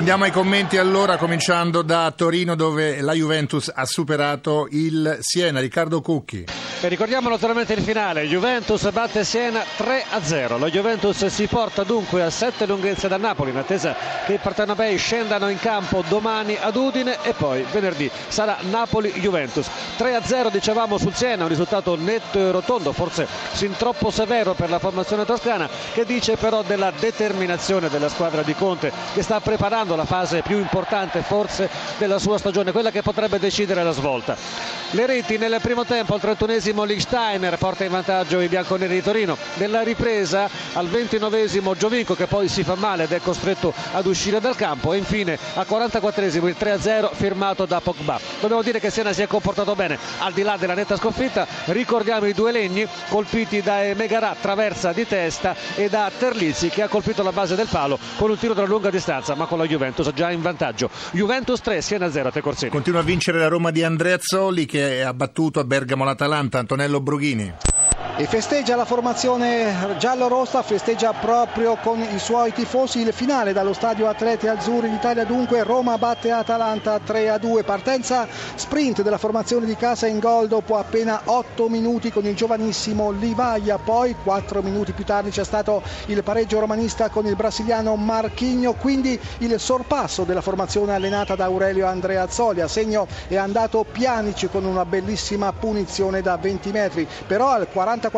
Andiamo ai commenti allora, cominciando da Torino dove la Juventus ha superato il Siena. Riccardo Cucchi. E ricordiamo naturalmente il finale, Juventus batte Siena 3-0. La Juventus si porta dunque a 7 lunghezze da Napoli in attesa che i Partenopei scendano in campo domani ad Udine e poi venerdì sarà Napoli-Juventus. 3-0 dicevamo sul Siena, un risultato netto e rotondo, forse sin troppo severo per la formazione toscana che dice però della determinazione della squadra di Conte che sta preparando la fase più importante forse della sua stagione, quella che potrebbe decidere la svolta. Le reti nel primo tempo al 31esimo Lichsteiner porta in vantaggio i bianconeri di Torino. Nella ripresa al 29esimo Giovinco che poi si fa male ed è costretto ad uscire dal campo e infine al 44esimo il 3-0 firmato da Pogba. Dobbiamo dire che Siena si è comportato bene al di là della netta sconfitta. Ricordiamo i due legni colpiti da Megarà traversa di testa e da Terlizzi che ha colpito la base del palo con un tiro da lunga distanza ma con la Juventus già in vantaggio. Juventus 3, Siena 0 a Te Corsini. Continua a vincere la Roma di Andrea Zolli che ha battuto a Bergamo l'Atalanta. Antonello Brughini. E festeggia la formazione giallo-rossa, festeggia proprio con i suoi tifosi il finale dallo stadio Atleti Azzurri d'Italia. Dunque Roma batte Atalanta 3-2. Partenza sprint della formazione di casa in gol dopo appena 8 minuti con il giovanissimo Livaia. Poi 4 minuti più tardi c'è stato il pareggio romanista con il brasiliano Marchigno. Quindi il sorpasso della formazione allenata da Aurelio Andrea Zoli. A segno è andato Pianici con una bellissima punizione da 20 metri. Però al 44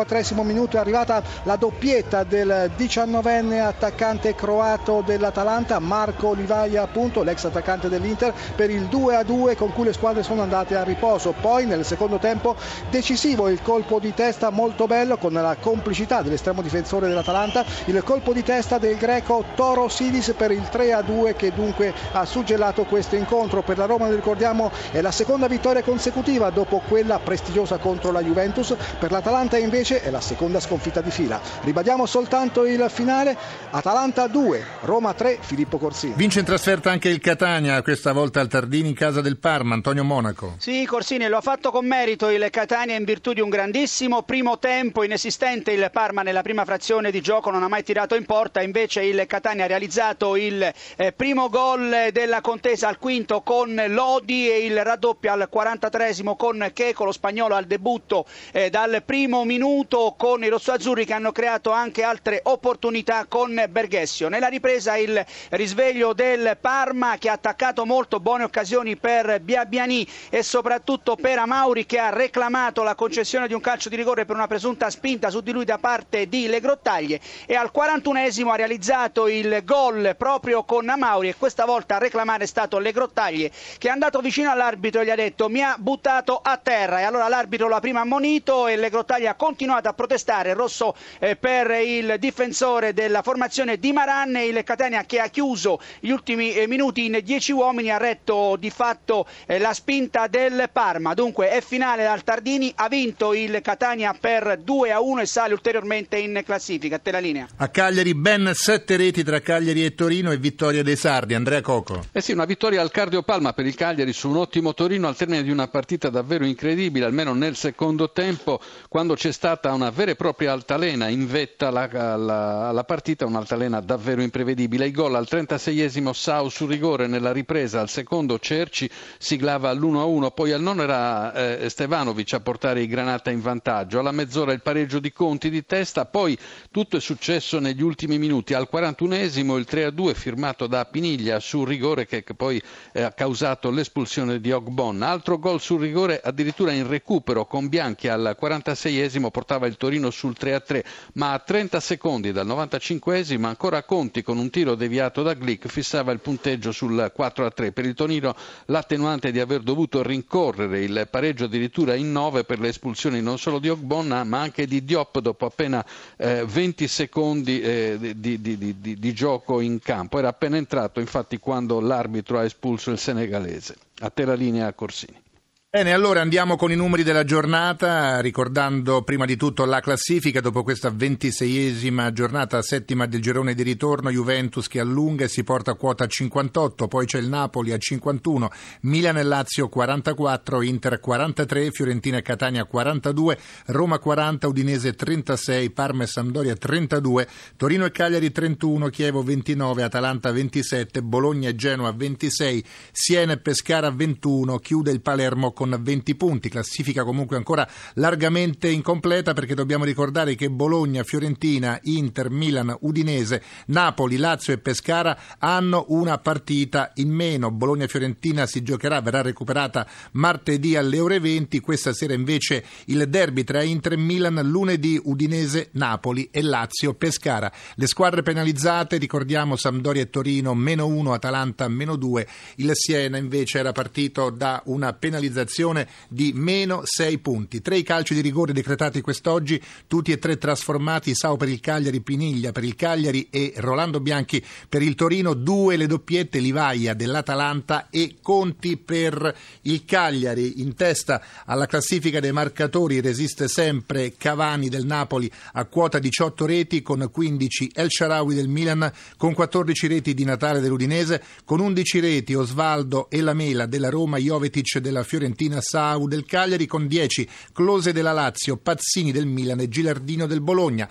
minuto è arrivata la doppietta del 19enne attaccante croato dell'Atalanta Marco Livaia appunto l'ex attaccante dell'Inter per il 2-2 con cui le squadre sono andate a riposo. Poi nel secondo tempo decisivo il colpo di testa molto bello con la complicità dell'estremo difensore dell'Atalanta il colpo di testa del greco Toro Sidis per il 3-2 che dunque ha suggellato questo incontro. Per la Roma ricordiamo è la seconda vittoria consecutiva dopo quella prestigiosa contro la Juventus. Per l'Atalanta invece è la seconda sconfitta di fila. Ribadiamo soltanto il finale, Atalanta 2, Roma 3, Filippo Corsini. Vince in trasferta anche il Catania, questa volta al Tardini in casa del Parma, Antonio Monaco. Sì, Corsini lo ha fatto con merito il Catania in virtù di un grandissimo primo tempo inesistente. Il Parma nella prima frazione di gioco non ha mai tirato in porta, invece il Catania ha realizzato il eh, primo gol della contesa al quinto con Lodi e il raddoppio al 43 con Checo, lo spagnolo al debutto eh, dal primo minuto minuto con i rossoazzurri che hanno creato anche altre opportunità con Berghessio. Nella ripresa il risveglio del Parma che ha attaccato molto buone occasioni per Biabiani e soprattutto per Amauri che ha reclamato la concessione di un calcio di rigore per una presunta spinta su di lui da parte di Le Grottaglie e al 41esimo ha realizzato il gol proprio con Amauri e questa volta a reclamare è stato Le Grottaglie che è andato vicino all'arbitro e gli ha detto mi ha buttato a terra e allora l'arbitro lo ha prima ammonito e Le ha continuato continuato a protestare rosso eh, per il difensore della formazione di Maran il Catania che ha chiuso gli ultimi eh, minuti in 10 uomini ha retto di fatto eh, la spinta del Parma. Dunque è finale dal Tardini ha vinto il Catania per 2 a 1 e sale ulteriormente in classifica. Te la linea. A Cagliari ben 7 reti tra Cagliari e Torino e vittoria dei Sardi. Andrea Coco. Eh sì una vittoria al Cardio Palma per il Cagliari su un ottimo Torino al termine di una partita davvero incredibile almeno nel secondo tempo quando c'è stato stata una vera e propria altalena in vetta alla, partita, un'altalena davvero imprevedibile. I gol al 36esimo Sau su rigore nella ripresa, al secondo Cerci siglava all'1-1, poi al nono era eh, Stevanovic a portare i Granata in vantaggio, alla mezz'ora il pareggio di Conti di testa, poi tutto è successo negli ultimi minuti, al 41esimo il 3-2 firmato da Piniglia su rigore che, poi eh, ha causato l'espulsione di Ogbon, altro gol sul rigore addirittura in recupero con Bianchi al 46esimo portava il Torino sul 3-3, ma a 30 secondi dal 95esimo ancora Conti con un tiro deviato da Glick fissava il punteggio sul 4-3. Per il Torino l'attenuante di aver dovuto rincorrere il pareggio addirittura in 9 per le espulsioni non solo di Ogbonna ma anche di Diop dopo appena eh, 20 secondi eh, di, di, di, di gioco in campo. Era appena entrato infatti quando l'arbitro ha espulso il senegalese. A te la linea Corsini. Bene, allora andiamo con i numeri della giornata, ricordando prima di tutto la classifica dopo questa ventiseiesima giornata, settima del girone di ritorno, Juventus che allunga e si porta a quota 58, poi c'è il Napoli a 51, Milan e Lazio 44, Inter 43, Fiorentina e Catania 42, Roma 40, Udinese 36, Parma e Sampdoria 32, Torino e Cagliari 31, Chievo 29, Atalanta 27, Bologna e Genoa 26, Siena e Pescara 21, chiude il Palermo con con 20 punti, classifica comunque ancora largamente incompleta perché dobbiamo ricordare che Bologna, Fiorentina, Inter, Milan, Udinese, Napoli, Lazio e Pescara hanno una partita in meno. Bologna-Fiorentina si giocherà, verrà recuperata martedì alle ore 20, questa sera invece il derby tra Inter e Milan, lunedì Udinese, Napoli e Lazio, Pescara. Le squadre penalizzate, ricordiamo Sampdoria e Torino, meno 1, Atalanta, meno 2, il Siena invece era partito da una penalizzazione posizione di meno 6 punti. Tre i calci di rigore decretati quest'oggi, tutti e tre trasformati, Sao per il Cagliari, Piniglia per il Cagliari e Rolando Bianchi per il Torino, due le doppiette, Livaia dell'Atalanta e Conti per il Cagliari. In testa alla classifica dei marcatori resiste sempre Cavani del Napoli a quota 18 reti con 15 El Sharawi del Milan con 14 reti di Natale dell'Udinese con 11 reti Osvaldo e Lamela della Roma, Jovetic della Fiorentina Fiorentina, Sau del Cagliari con 10, Close della Lazio, Pazzini del Milan e Gilardino del Bologna.